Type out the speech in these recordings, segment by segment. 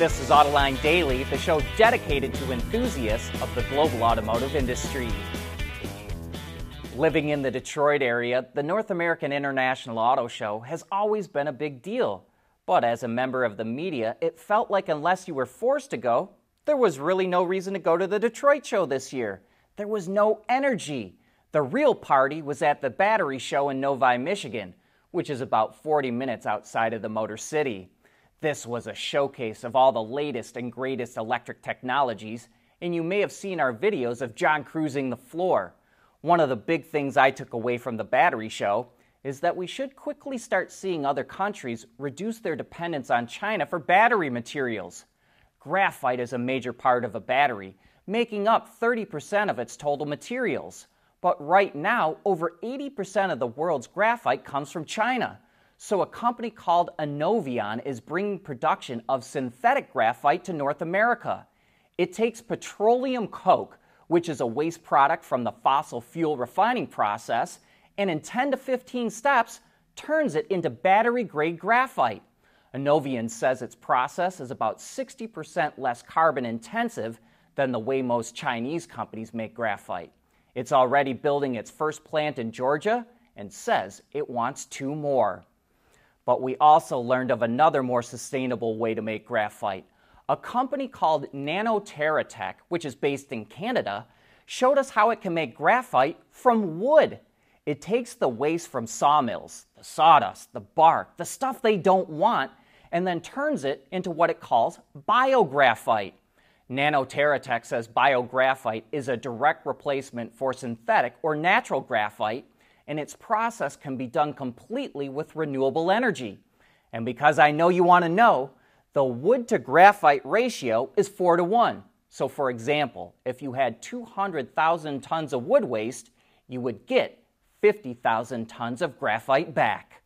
This is Autoline Daily, the show dedicated to enthusiasts of the global automotive industry. Living in the Detroit area, the North American International Auto Show has always been a big deal. But as a member of the media, it felt like unless you were forced to go, there was really no reason to go to the Detroit show this year. There was no energy. The real party was at the Battery Show in Novi, Michigan, which is about 40 minutes outside of the Motor City. This was a showcase of all the latest and greatest electric technologies, and you may have seen our videos of John cruising the floor. One of the big things I took away from the battery show is that we should quickly start seeing other countries reduce their dependence on China for battery materials. Graphite is a major part of a battery, making up 30% of its total materials. But right now, over 80% of the world's graphite comes from China. So, a company called Anovion is bringing production of synthetic graphite to North America. It takes petroleum coke, which is a waste product from the fossil fuel refining process, and in 10 to 15 steps, turns it into battery grade graphite. Anovion says its process is about 60% less carbon intensive than the way most Chinese companies make graphite. It's already building its first plant in Georgia and says it wants two more. But we also learned of another more sustainable way to make graphite. A company called NanoTerratech, which is based in Canada, showed us how it can make graphite from wood. It takes the waste from sawmills, the sawdust, the bark, the stuff they don't want, and then turns it into what it calls biographite. NanoTerratech says biographite is a direct replacement for synthetic or natural graphite and its process can be done completely with renewable energy. And because I know you want to know, the wood to graphite ratio is 4 to 1. So, for example, if you had 200,000 tons of wood waste, you would get 50,000 tons of graphite back.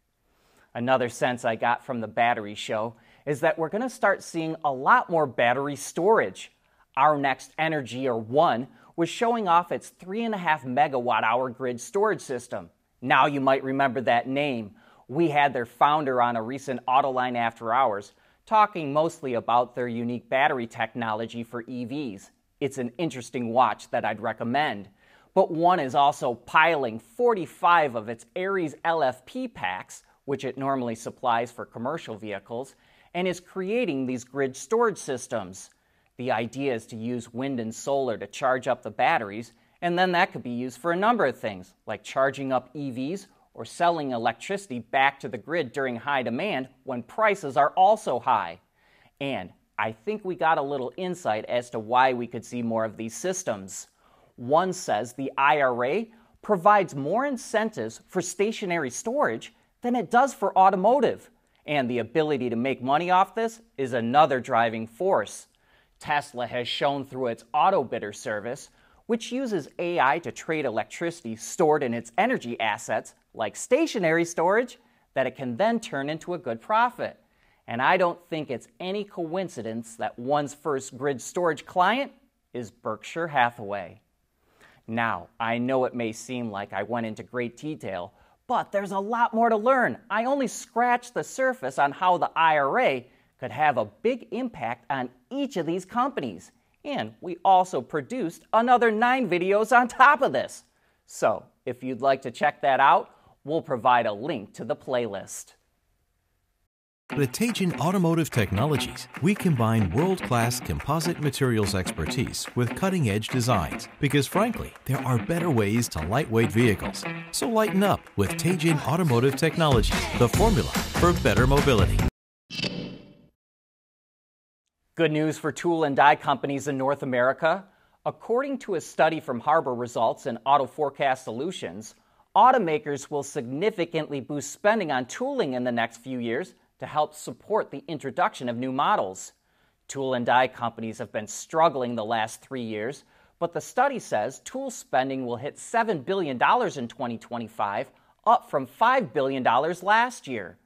Another sense I got from the battery show is that we're going to start seeing a lot more battery storage. Our next Energy or One was showing off its 3.5 megawatt hour grid storage system. Now you might remember that name. We had their founder on a recent Autoline After Hours, talking mostly about their unique battery technology for EVs. It's an interesting watch that I'd recommend. But one is also piling 45 of its Aries LFP packs, which it normally supplies for commercial vehicles, and is creating these grid storage systems. The idea is to use wind and solar to charge up the batteries, and then that could be used for a number of things, like charging up EVs or selling electricity back to the grid during high demand when prices are also high. And I think we got a little insight as to why we could see more of these systems. One says the IRA provides more incentives for stationary storage than it does for automotive. And the ability to make money off this is another driving force. Tesla has shown through its AutoBidder service, which uses AI to trade electricity stored in its energy assets, like stationary storage, that it can then turn into a good profit. And I don't think it's any coincidence that one's first grid storage client is Berkshire Hathaway. Now, I know it may seem like I went into great detail, but there's a lot more to learn. I only scratched the surface on how the IRA could have a big impact on each of these companies. And we also produced another nine videos on top of this. So, if you'd like to check that out, we'll provide a link to the playlist. At Teijin Automotive Technologies, we combine world class composite materials expertise with cutting edge designs because, frankly, there are better ways to lightweight vehicles. So lighten up with Teijin Automotive Technologies, the formula for better mobility. Good news for tool and die companies in North America. According to a study from Harbour Results and Auto Forecast Solutions, automakers will significantly boost spending on tooling in the next few years to help support the introduction of new models. Tool and die companies have been struggling the last three years, but the study says tool spending will hit $7 billion in 2025, up from $5 billion last year.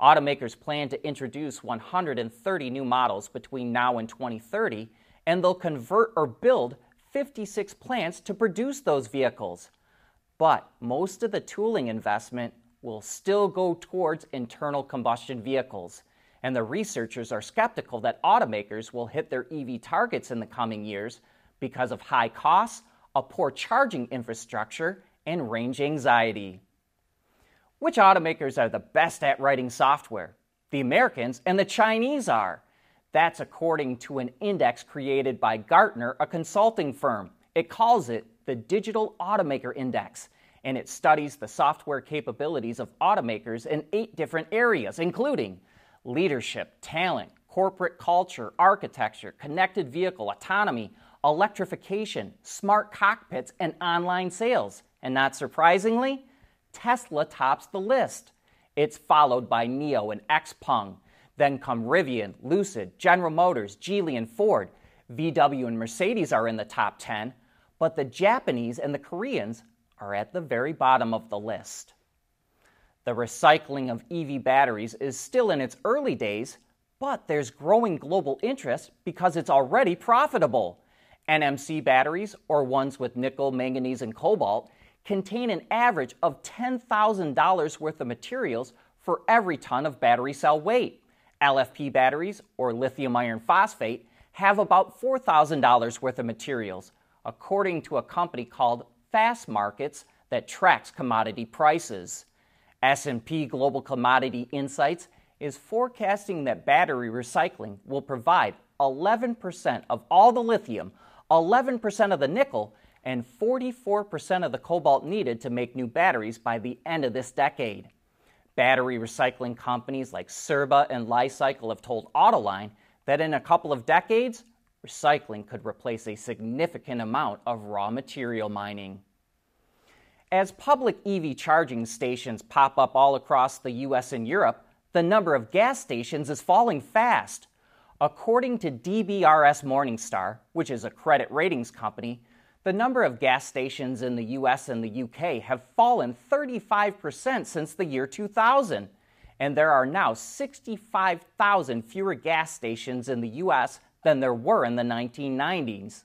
Automakers plan to introduce 130 new models between now and 2030, and they'll convert or build 56 plants to produce those vehicles. But most of the tooling investment will still go towards internal combustion vehicles. and the researchers are skeptical that automakers will hit their EV targets in the coming years because of high costs, a poor charging infrastructure, and range anxiety. Which automakers are the best at writing software? The Americans and the Chinese are. That's according to an index created by Gartner, a consulting firm. It calls it the Digital Automaker Index, and it studies the software capabilities of automakers in eight different areas, including leadership, talent, corporate culture, architecture, connected vehicle, autonomy, electrification, smart cockpits, and online sales. And not surprisingly, Tesla tops the list. It's followed by NIO and XPeng. Then come Rivian, Lucid, General Motors, Geely, and Ford. VW and Mercedes are in the top 10, but the Japanese and the Koreans are at the very bottom of the list. The recycling of EV batteries is still in its early days, but there's growing global interest because it's already profitable. NMC batteries, or ones with nickel, manganese, and cobalt, contain an average of $10,000 worth of materials for every ton of battery cell weight. LFP batteries, or lithium iron phosphate, have about $4,000 worth of materials, according to a company called Fastmarkets that tracks commodity prices. S&P Global Commodity Insights is forecasting that battery recycling will provide 11% of all the lithium, 11% of the nickel, and 44% of the cobalt needed to make new batteries by the end of this decade. Battery recycling companies like Cirba and Li-Cycle have told Autoline that in a couple of decades, recycling could replace a significant amount of raw material mining. As public EV charging stations pop up all across the US and Europe, the number of gas stations is falling fast. According to DBRS Morningstar, which is a credit ratings company, the number of gas stations in the US and the UK have fallen 35% since the year 2000, and there are now 65,000 fewer gas stations in the US than there were in the 1990s.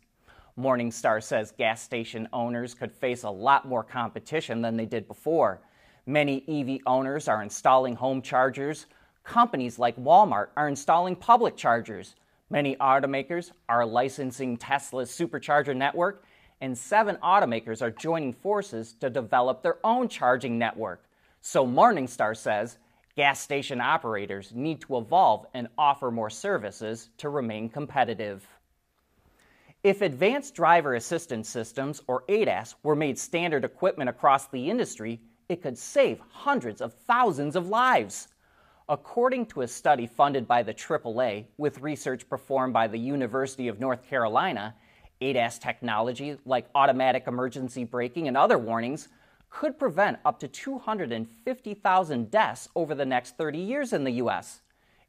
Morningstar says gas station owners could face a lot more competition than they did before. Many EV owners are installing home chargers. Companies like Walmart are installing public chargers. Many automakers are licensing Tesla's supercharger network, and seven automakers are joining forces to develop their own charging network. So Morningstar says gas station operators need to evolve and offer more services to remain competitive. If advanced driver assistance systems, or ADAS, were made standard equipment across the industry, it could save hundreds of thousands of lives. According to a study funded by the AAA with research performed by the University of North Carolina, ADAS technology, like automatic emergency braking and other warnings, could prevent up to 250,000 deaths over the next 30 years in the U.S.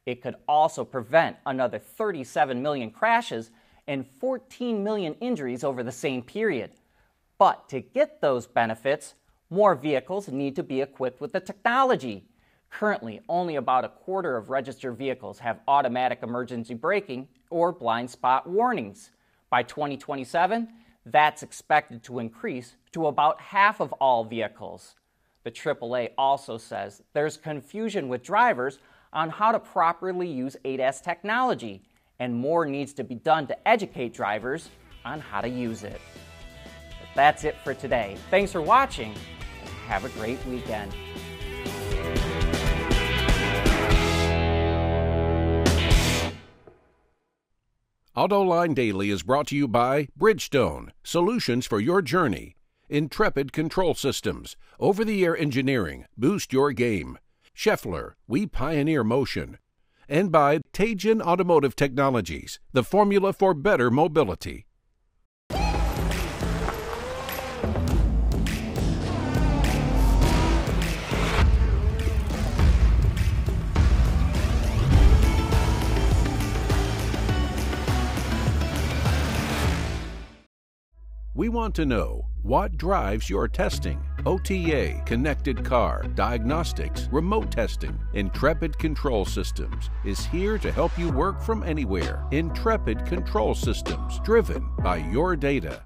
It could also prevent another 37 million crashes and 14 million injuries over the same period. But to get those benefits, more vehicles need to be equipped with the technology. Currently, only about a quarter of registered vehicles have automatic emergency braking or blind spot warnings. By 2027, that's expected to increase to about half of all vehicles. The AAA also says there's confusion with drivers on how to properly use ADAS technology and more needs to be done to educate drivers on how to use it. But that's it for today. Thanks for watching, and have a great weekend. AutoLine Daily is brought to you by Bridgestone, solutions for your journey. Intrepid Control Systems, over the air engineering, boost your game. Schaeffler, we pioneer motion and by Teijin Automotive Technologies, the formula for better mobility. We want to know what drives your testing? OTA, connected car, diagnostics, remote testing. Intrepid Control Systems is here to help you work from anywhere. Intrepid Control Systems, driven by your data.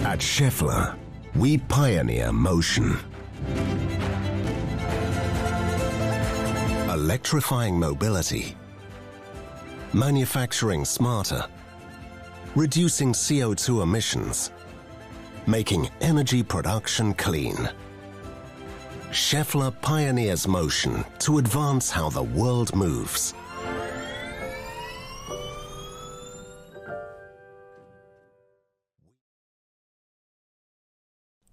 At Schaeffler, we pioneer motion. Electrifying mobility. Manufacturing smarter. Reducing CO2 emissions. Making energy production clean. Schaeffler pioneers motion to advance how the world moves.